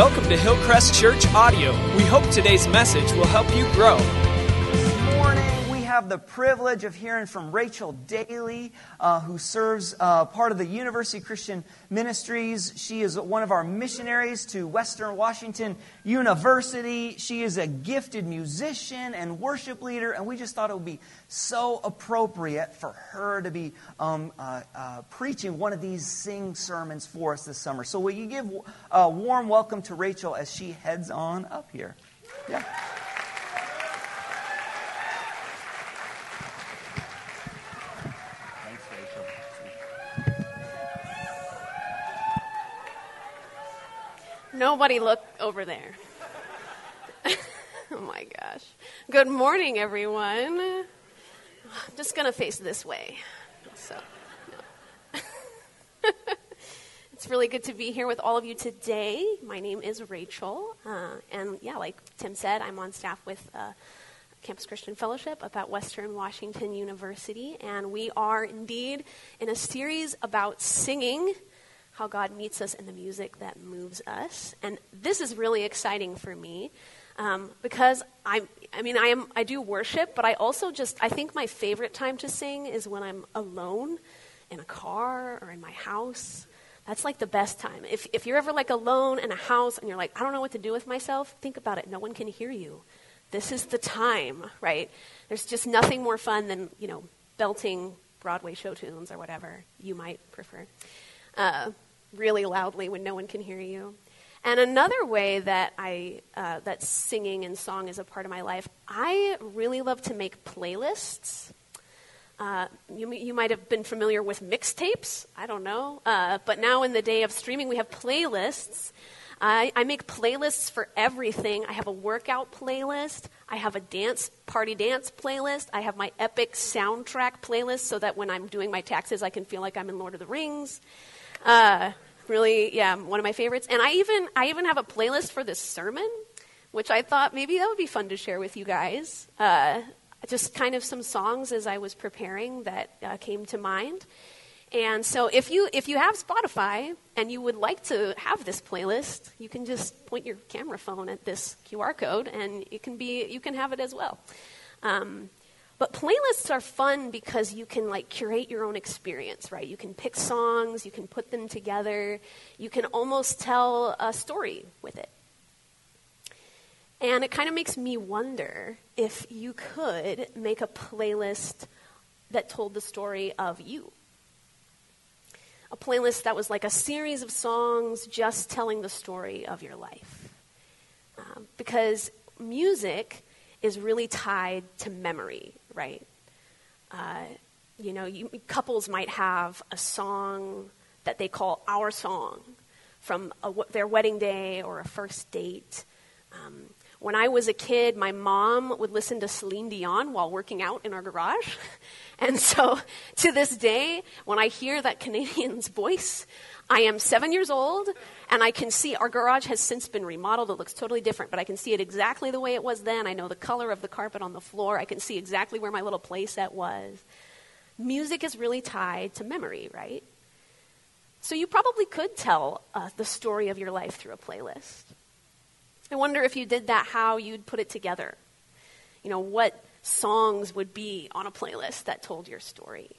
Welcome to Hillcrest Church Audio. We hope today's message will help you grow. Have the privilege of hearing from Rachel Daly, uh, who serves uh, part of the University Christian Ministries. She is one of our missionaries to Western Washington University. She is a gifted musician and worship leader, and we just thought it would be so appropriate for her to be um, uh, uh, preaching one of these sing sermons for us this summer. So, will you give a warm welcome to Rachel as she heads on up here? Yeah. Nobody look over there. oh my gosh. Good morning, everyone. I'm just going to face this way. So, no. it's really good to be here with all of you today. My name is Rachel. Uh, and yeah, like Tim said, I'm on staff with uh, Campus Christian Fellowship up at Western Washington University. And we are indeed in a series about singing how God meets us in the music that moves us. And this is really exciting for me um, because I'm, I mean, I, am, I do worship, but I also just, I think my favorite time to sing is when I'm alone in a car or in my house. That's like the best time. If, if you're ever like alone in a house and you're like, I don't know what to do with myself, think about it. No one can hear you. This is the time, right? There's just nothing more fun than, you know, belting Broadway show tunes or whatever you might prefer. Uh, really loudly when no one can hear you. And another way that I uh, that singing and song is a part of my life, I really love to make playlists. Uh, you, you might have been familiar with mixtapes. I don't know, uh, but now in the day of streaming, we have playlists. I, I make playlists for everything. I have a workout playlist. I have a dance party dance playlist. I have my epic soundtrack playlist, so that when I'm doing my taxes, I can feel like I'm in Lord of the Rings. Uh, really, yeah, one of my favorites. And I even I even have a playlist for this sermon, which I thought maybe that would be fun to share with you guys. Uh, just kind of some songs as I was preparing that uh, came to mind. And so if you if you have Spotify and you would like to have this playlist, you can just point your camera phone at this QR code and it can be you can have it as well. Um, but playlists are fun because you can like curate your own experience, right? You can pick songs, you can put them together, you can almost tell a story with it. And it kind of makes me wonder if you could make a playlist that told the story of you. A playlist that was like a series of songs just telling the story of your life. Um, because music is really tied to memory, right? Uh, you know, you, couples might have a song that they call our song from a, their wedding day or a first date. Um, when I was a kid, my mom would listen to Celine Dion while working out in our garage. And so to this day, when I hear that Canadian's voice, I am seven years old, and I can see our garage has since been remodeled. It looks totally different, but I can see it exactly the way it was then. I know the color of the carpet on the floor. I can see exactly where my little playset was. Music is really tied to memory, right? So you probably could tell uh, the story of your life through a playlist. I wonder if you did that, how you'd put it together. You know, what songs would be on a playlist that told your story.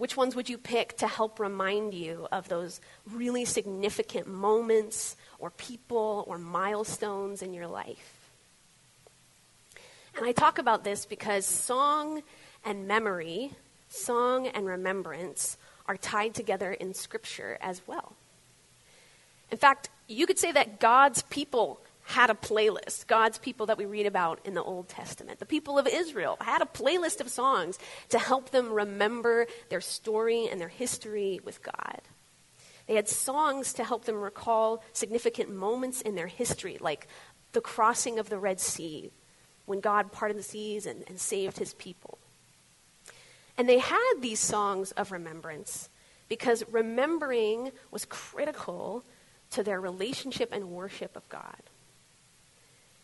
Which ones would you pick to help remind you of those really significant moments or people or milestones in your life? And I talk about this because song and memory, song and remembrance, are tied together in Scripture as well. In fact, you could say that God's people had a playlist. God's people that we read about in the Old Testament. The people of Israel had a playlist of songs to help them remember their story and their history with God. They had songs to help them recall significant moments in their history, like the crossing of the Red Sea, when God parted the seas and, and saved his people. And they had these songs of remembrance because remembering was critical to their relationship and worship of God.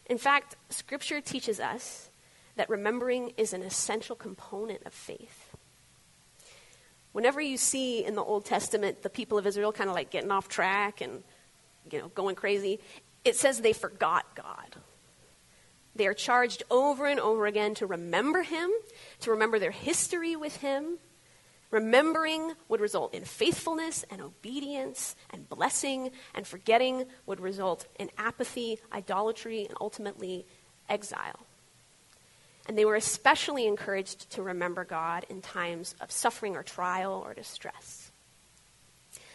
In fact, Scripture teaches us that remembering is an essential component of faith. Whenever you see in the Old Testament the people of Israel kind of like getting off track and you know going crazy, it says they forgot God. They are charged over and over again to remember Him, to remember their history with Him. Remembering would result in faithfulness and obedience and blessing, and forgetting would result in apathy, idolatry, and ultimately exile. And they were especially encouraged to remember God in times of suffering or trial or distress.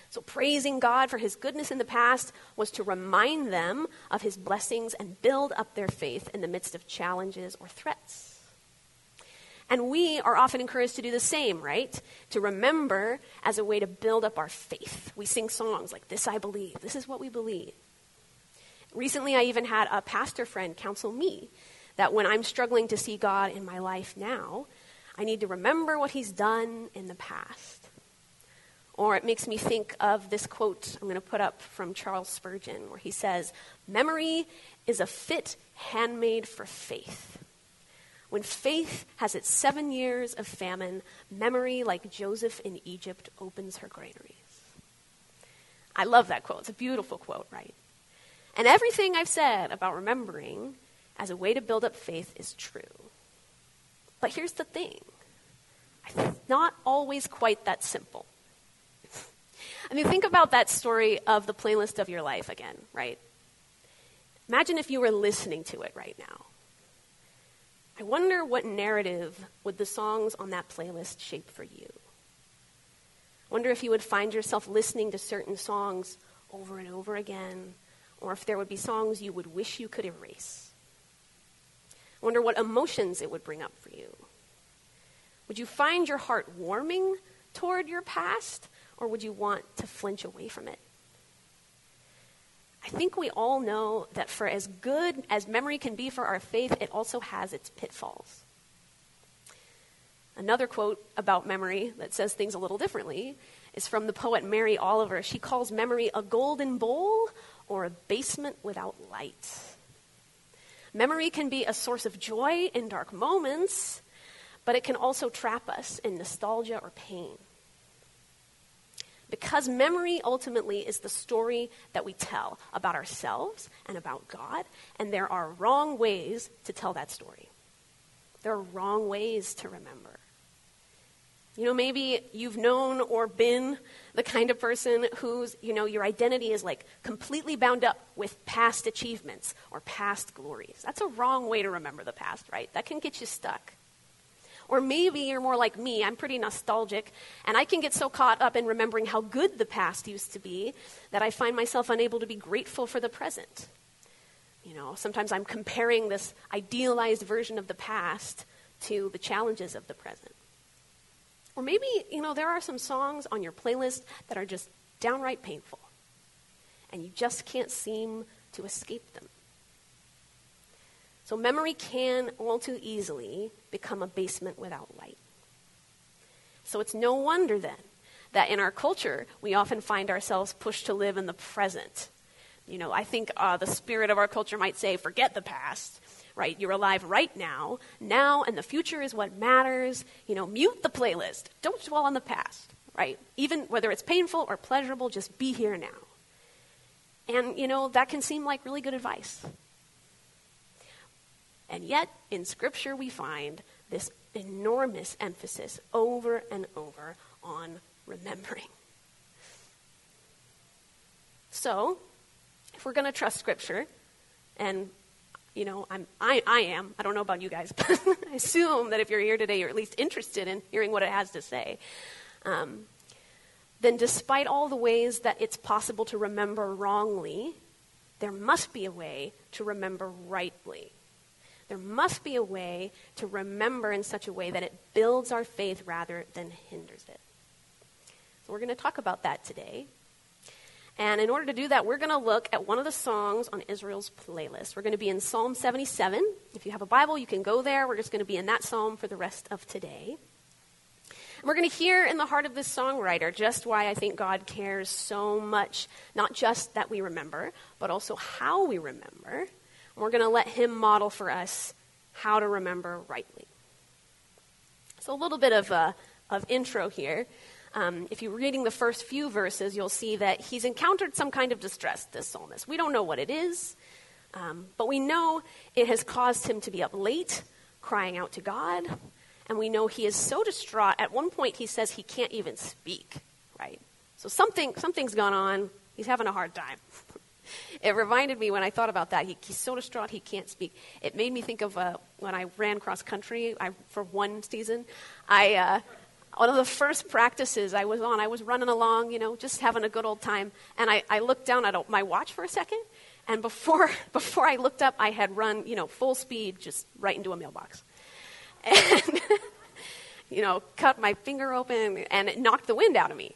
So, praising God for his goodness in the past was to remind them of his blessings and build up their faith in the midst of challenges or threats. And we are often encouraged to do the same, right? To remember as a way to build up our faith. We sing songs like, This I believe, this is what we believe. Recently, I even had a pastor friend counsel me that when I'm struggling to see God in my life now, I need to remember what He's done in the past. Or it makes me think of this quote I'm going to put up from Charles Spurgeon, where he says, Memory is a fit handmaid for faith. When faith has its seven years of famine, memory, like Joseph in Egypt, opens her granaries. I love that quote. It's a beautiful quote, right? And everything I've said about remembering as a way to build up faith is true. But here's the thing it's not always quite that simple. I mean, think about that story of the playlist of your life again, right? Imagine if you were listening to it right now. I wonder what narrative would the songs on that playlist shape for you? I wonder if you would find yourself listening to certain songs over and over again, or if there would be songs you would wish you could erase. I wonder what emotions it would bring up for you. Would you find your heart warming toward your past, or would you want to flinch away from it? I think we all know that for as good as memory can be for our faith, it also has its pitfalls. Another quote about memory that says things a little differently is from the poet Mary Oliver. She calls memory a golden bowl or a basement without light. Memory can be a source of joy in dark moments, but it can also trap us in nostalgia or pain. Because memory ultimately is the story that we tell about ourselves and about God, and there are wrong ways to tell that story. There are wrong ways to remember. You know, maybe you've known or been the kind of person whose, you know, your identity is like completely bound up with past achievements or past glories. That's a wrong way to remember the past, right? That can get you stuck. Or maybe you're more like me. I'm pretty nostalgic, and I can get so caught up in remembering how good the past used to be that I find myself unable to be grateful for the present. You know, sometimes I'm comparing this idealized version of the past to the challenges of the present. Or maybe, you know, there are some songs on your playlist that are just downright painful, and you just can't seem to escape them. So memory can all too easily become a basement without light. So it's no wonder then that in our culture we often find ourselves pushed to live in the present. You know, I think uh, the spirit of our culture might say, forget the past right? You're alive right now. Now and the future is what matters. You know, mute the playlist. Don't dwell on the past, right? Even whether it's painful or pleasurable, just be here now. And, you know, that can seem like really good advice. And yet, in Scripture, we find this enormous emphasis over and over on remembering. So, if we're going to trust Scripture and you know, I'm, I, I am. I don't know about you guys, but I assume that if you're here today, you're at least interested in hearing what it has to say. Um, then, despite all the ways that it's possible to remember wrongly, there must be a way to remember rightly. There must be a way to remember in such a way that it builds our faith rather than hinders it. So, we're going to talk about that today. And in order to do that, we're going to look at one of the songs on Israel's playlist. We're going to be in Psalm 77. If you have a Bible, you can go there. We're just going to be in that psalm for the rest of today. And we're going to hear in the heart of this songwriter just why I think God cares so much, not just that we remember, but also how we remember. We're going to let him model for us how to remember rightly. So, a little bit of, uh, of intro here. Um, if you're reading the first few verses, you'll see that he's encountered some kind of distress, this psalmist. We don't know what it is, um, but we know it has caused him to be up late, crying out to God, and we know he is so distraught. At one point, he says he can't even speak, right? So something, something's gone on. He's having a hard time. it reminded me when I thought about that. He, he's so distraught he can't speak. It made me think of uh, when I ran cross country I, for one season. I uh, one of the first practices I was on, I was running along, you know, just having a good old time, and I, I looked down at my watch for a second, and before before I looked up, I had run, you know, full speed, just right into a mailbox, and you know, cut my finger open, and it knocked the wind out of me.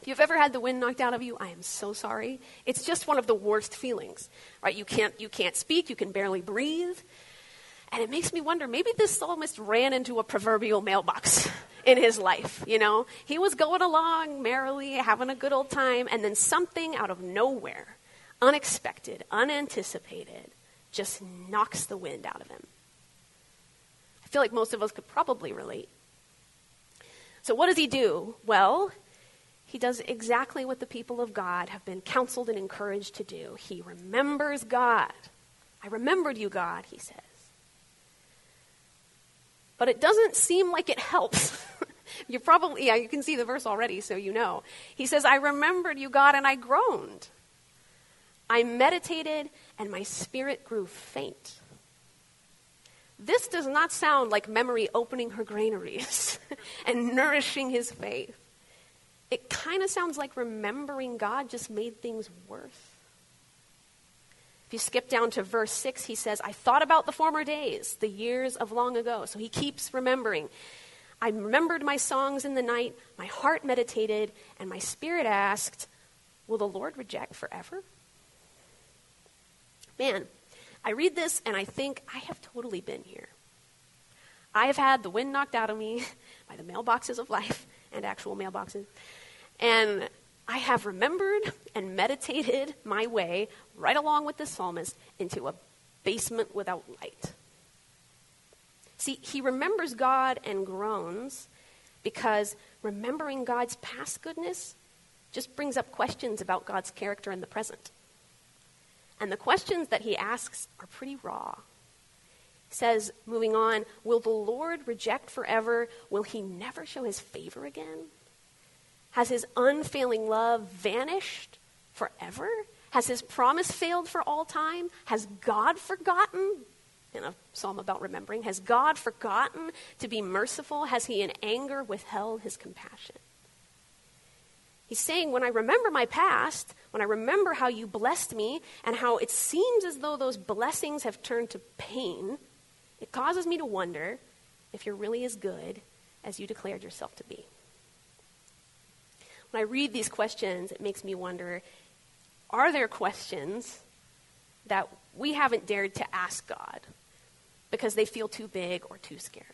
If you've ever had the wind knocked out of you, I am so sorry. It's just one of the worst feelings, right? You can't, you can't speak, you can barely breathe. And it makes me wonder maybe this psalmist ran into a proverbial mailbox in his life, you know? He was going along merrily, having a good old time, and then something out of nowhere, unexpected, unanticipated, just knocks the wind out of him. I feel like most of us could probably relate. So, what does he do? Well, he does exactly what the people of God have been counseled and encouraged to do. He remembers God. I remembered you, God, he says. But it doesn't seem like it helps. you probably, yeah, you can see the verse already, so you know. He says, I remembered you, God, and I groaned. I meditated, and my spirit grew faint. This does not sound like memory opening her granaries and nourishing his faith it kind of sounds like remembering God just made things worse. If you skip down to verse 6, he says, I thought about the former days, the years of long ago. So he keeps remembering. I remembered my songs in the night, my heart meditated, and my spirit asked, Will the Lord reject forever? Man, I read this and I think I have totally been here. I have had the wind knocked out of me by the mailboxes of life and actual mailboxes. And I have remembered and meditated my way right along with the psalmist into a basement without light. See, he remembers God and groans because remembering God's past goodness just brings up questions about God's character in the present. And the questions that he asks are pretty raw. He says, moving on, Will the Lord reject forever? Will he never show his favor again? Has his unfailing love vanished forever? Has his promise failed for all time? Has God forgotten? In a psalm about remembering, has God forgotten to be merciful? Has he in anger withheld his compassion? He's saying, when I remember my past, when I remember how you blessed me and how it seems as though those blessings have turned to pain, it causes me to wonder if you're really as good as you declared yourself to be. When I read these questions, it makes me wonder are there questions that we haven't dared to ask God because they feel too big or too scary?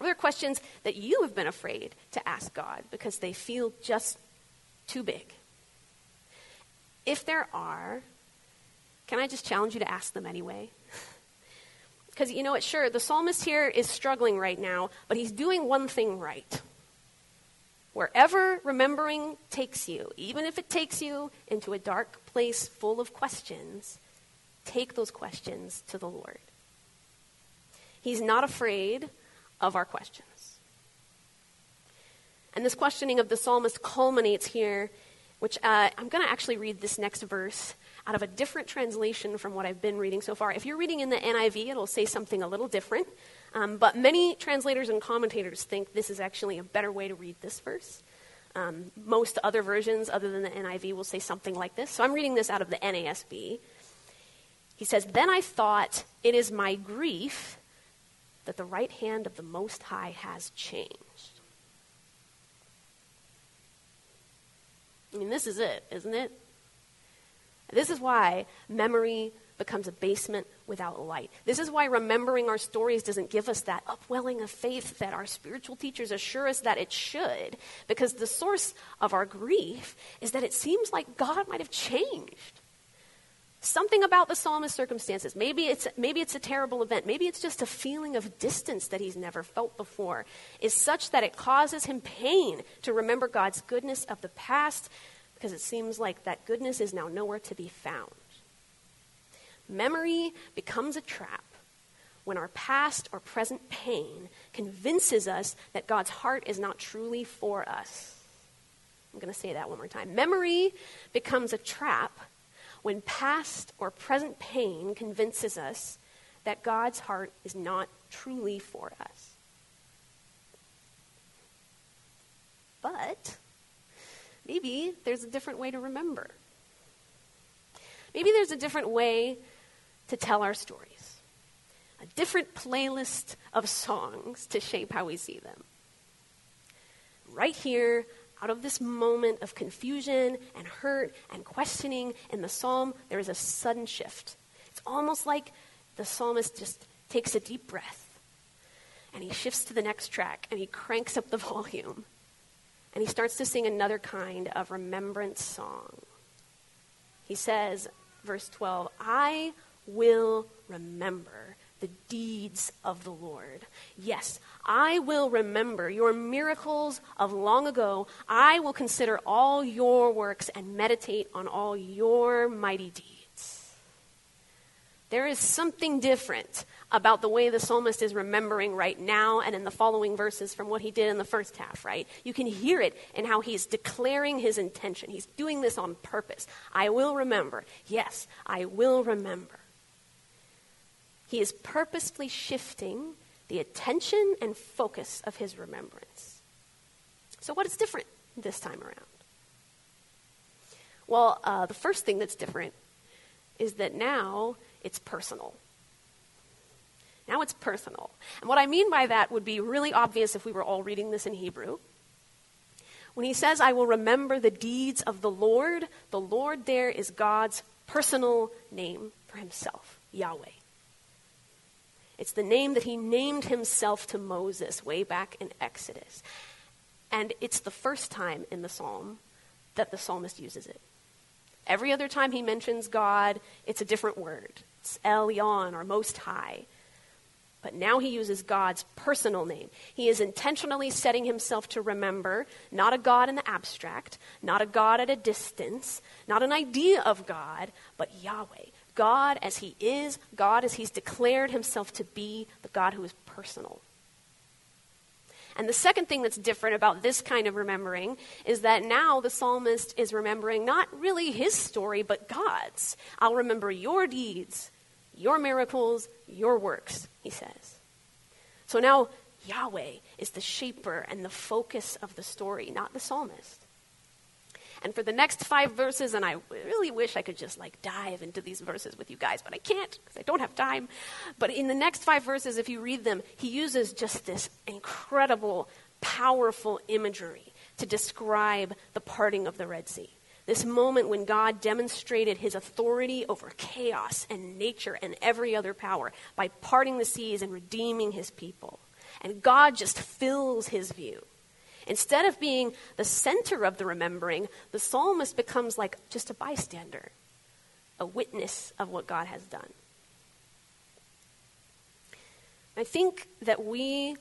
Are there questions that you have been afraid to ask God because they feel just too big? If there are, can I just challenge you to ask them anyway? Because you know what? Sure, the psalmist here is struggling right now, but he's doing one thing right. Wherever remembering takes you, even if it takes you into a dark place full of questions, take those questions to the Lord. He's not afraid of our questions. And this questioning of the psalmist culminates here, which uh, I'm going to actually read this next verse out of a different translation from what I've been reading so far. If you're reading in the NIV, it'll say something a little different. Um, but many translators and commentators think this is actually a better way to read this verse. Um, most other versions, other than the NIV, will say something like this. So I'm reading this out of the NASB. He says, Then I thought, it is my grief that the right hand of the Most High has changed. I mean, this is it, isn't it? This is why memory becomes a basement without light. This is why remembering our stories doesn't give us that upwelling of faith that our spiritual teachers assure us that it should, because the source of our grief is that it seems like God might have changed. Something about the psalmist's circumstances. Maybe it's, maybe it's a terrible event. Maybe it's just a feeling of distance that he's never felt before, is such that it causes him pain to remember God's goodness of the past because it seems like that goodness is now nowhere to be found. Memory becomes a trap when our past or present pain convinces us that God's heart is not truly for us. I'm going to say that one more time. Memory becomes a trap when past or present pain convinces us that God's heart is not truly for us. But maybe there's a different way to remember. Maybe there's a different way to tell our stories, a different playlist of songs to shape how we see them. Right here, out of this moment of confusion and hurt and questioning in the psalm, there is a sudden shift. It's almost like the psalmist just takes a deep breath and he shifts to the next track and he cranks up the volume and he starts to sing another kind of remembrance song. He says, verse 12, I will remember the deeds of the Lord. Yes, I will remember your miracles of long ago. I will consider all your works and meditate on all your mighty deeds. There is something different about the way the psalmist is remembering right now and in the following verses from what he did in the first half, right? You can hear it in how he's declaring his intention. He's doing this on purpose. I will remember. Yes, I will remember. He is purposefully shifting the attention and focus of his remembrance. So, what is different this time around? Well, uh, the first thing that's different is that now it's personal. Now it's personal. And what I mean by that would be really obvious if we were all reading this in Hebrew. When he says, I will remember the deeds of the Lord, the Lord there is God's personal name for himself, Yahweh. It's the name that he named himself to Moses way back in Exodus. And it's the first time in the psalm that the psalmist uses it. Every other time he mentions God, it's a different word. It's Elyon or Most High. But now he uses God's personal name. He is intentionally setting himself to remember not a God in the abstract, not a God at a distance, not an idea of God, but Yahweh, God as He is, God as He's declared Himself to be, the God who is personal. And the second thing that's different about this kind of remembering is that now the psalmist is remembering not really his story, but God's. I'll remember your deeds, your miracles, your works, he says. So now Yahweh is the shaper and the focus of the story, not the psalmist. And for the next five verses, and I really wish I could just like dive into these verses with you guys, but I can't because I don't have time. But in the next five verses, if you read them, he uses just this incredible, powerful imagery to describe the parting of the Red Sea. This moment when God demonstrated his authority over chaos and nature and every other power by parting the seas and redeeming his people. And God just fills his view. Instead of being the center of the remembering, the psalmist becomes like just a bystander, a witness of what God has done. I think that we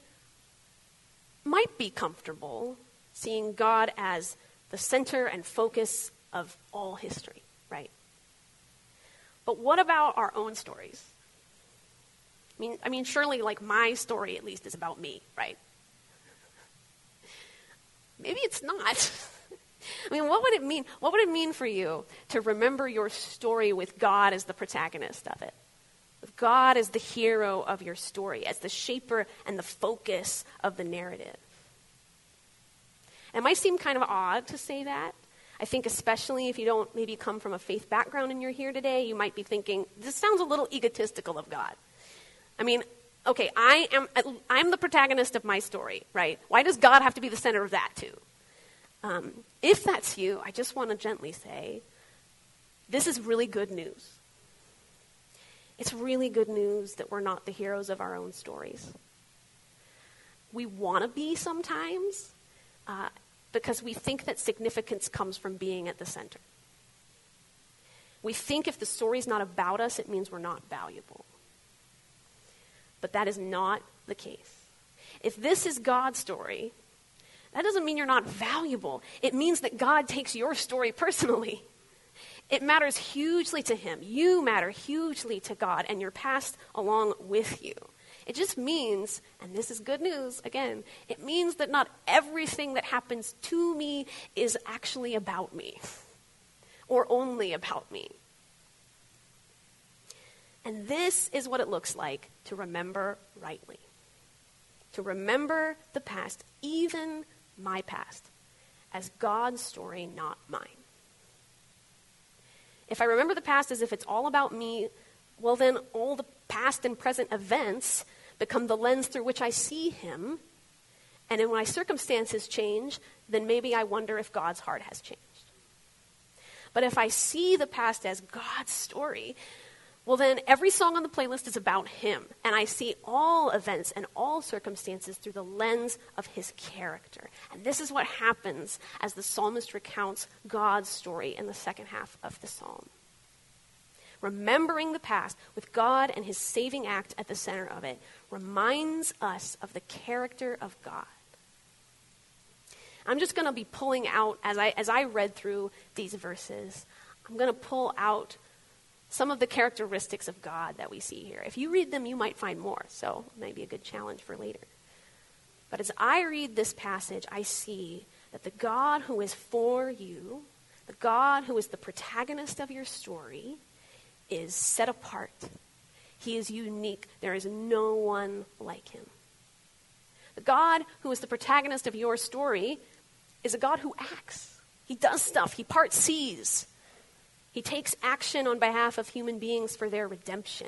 might be comfortable seeing God as the center and focus of all history, right? But what about our own stories? I mean, I mean, surely, like my story at least is about me, right? Maybe it's not. I mean, what would it mean? What would it mean for you to remember your story with God as the protagonist of it? With God as the hero of your story, as the shaper and the focus of the narrative. It might seem kind of odd to say that. I think, especially if you don't maybe come from a faith background and you're here today, you might be thinking, this sounds a little egotistical of God. I mean, okay, I am I'm the protagonist of my story, right? Why does God have to be the center of that too? Um, if that's you, I just want to gently say, this is really good news. It's really good news that we're not the heroes of our own stories. We want to be sometimes uh, because we think that significance comes from being at the center. We think if the story's not about us, it means we're not valuable. But that is not the case. If this is God's story, that doesn't mean you're not valuable. It means that God takes your story personally. It matters hugely to Him. You matter hugely to God, and your past along with you. It just means, and this is good news again, it means that not everything that happens to me is actually about me or only about me. And this is what it looks like to remember rightly. To remember the past, even my past, as God's story, not mine. If I remember the past as if it's all about me, well, then all the past and present events become the lens through which I see Him. And then when my circumstances change, then maybe I wonder if God's heart has changed. But if I see the past as God's story, well, then every song on the playlist is about him. And I see all events and all circumstances through the lens of his character. And this is what happens as the psalmist recounts God's story in the second half of the psalm. Remembering the past with God and his saving act at the center of it reminds us of the character of God. I'm just going to be pulling out, as I, as I read through these verses, I'm going to pull out some of the characteristics of God that we see here. If you read them, you might find more, so it might be a good challenge for later. But as I read this passage, I see that the God who is for you, the God who is the protagonist of your story, is set apart. He is unique. There is no one like him. The God who is the protagonist of your story is a God who acts. He does stuff, he parts seas. He takes action on behalf of human beings for their redemption.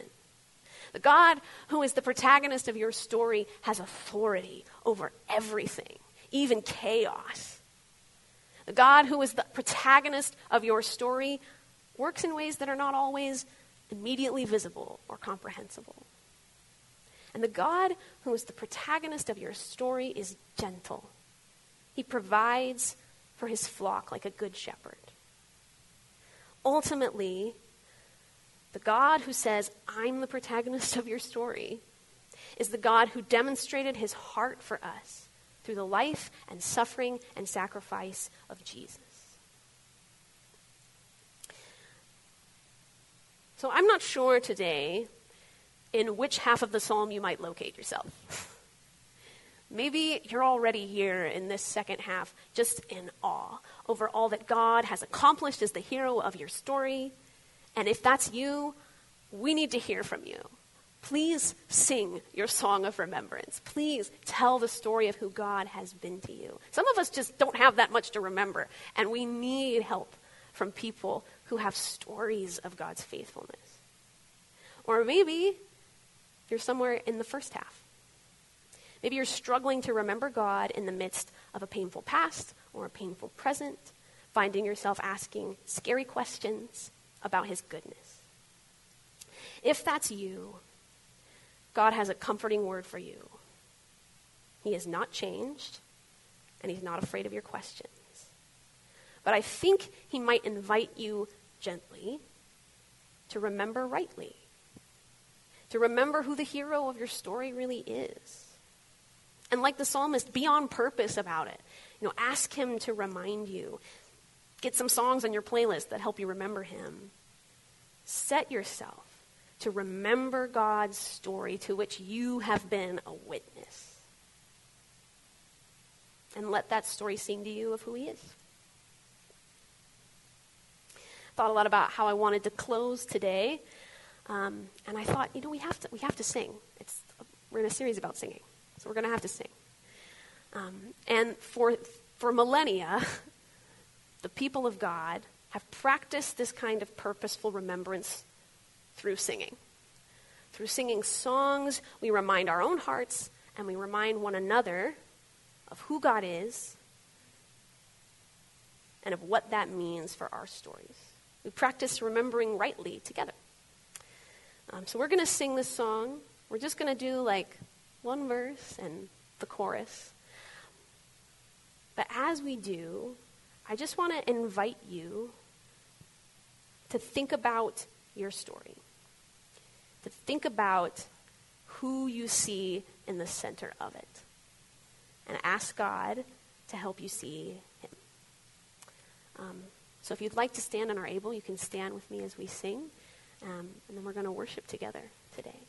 The God who is the protagonist of your story has authority over everything, even chaos. The God who is the protagonist of your story works in ways that are not always immediately visible or comprehensible. And the God who is the protagonist of your story is gentle. He provides for his flock like a good shepherd. Ultimately, the God who says, I'm the protagonist of your story, is the God who demonstrated his heart for us through the life and suffering and sacrifice of Jesus. So I'm not sure today in which half of the psalm you might locate yourself. Maybe you're already here in this second half just in awe over all that God has accomplished as the hero of your story. And if that's you, we need to hear from you. Please sing your song of remembrance. Please tell the story of who God has been to you. Some of us just don't have that much to remember, and we need help from people who have stories of God's faithfulness. Or maybe you're somewhere in the first half. Maybe you're struggling to remember God in the midst of a painful past or a painful present, finding yourself asking scary questions about His goodness. If that's you, God has a comforting word for you. He has not changed, and He's not afraid of your questions. But I think He might invite you gently to remember rightly, to remember who the hero of your story really is. And like the psalmist, be on purpose about it. You know, ask him to remind you. Get some songs on your playlist that help you remember him. Set yourself to remember God's story to which you have been a witness. And let that story sing to you of who he is. Thought a lot about how I wanted to close today. Um, and I thought, you know, we have to, we have to sing. It's, we're in a series about singing. So we're going to have to sing. Um, and for, for millennia, the people of God have practiced this kind of purposeful remembrance through singing. Through singing songs, we remind our own hearts and we remind one another of who God is and of what that means for our stories. We practice remembering rightly together. Um, so we're going to sing this song. We're just going to do like one verse and the chorus. But as we do, I just want to invite you to think about your story, to think about who you see in the center of it, and ask God to help you see Him. Um, so if you'd like to stand and are able, you can stand with me as we sing, um, and then we're going to worship together today.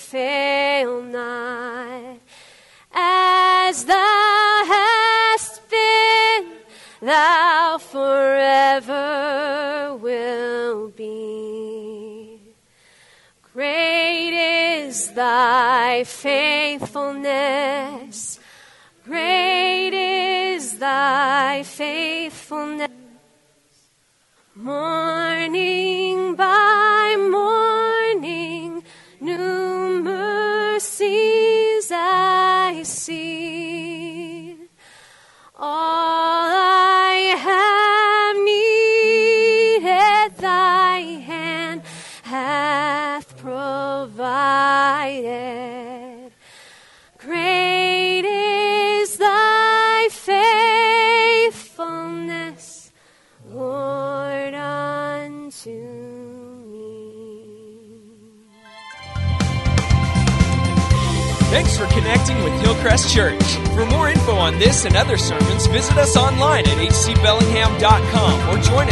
fail not. As thou hast been, thou forever will be. Great is thy faithfulness. Great is thy faithfulness. Morning see. Connecting with Hillcrest Church. For more info on this and other sermons, visit us online at hcbellingham.com or join us.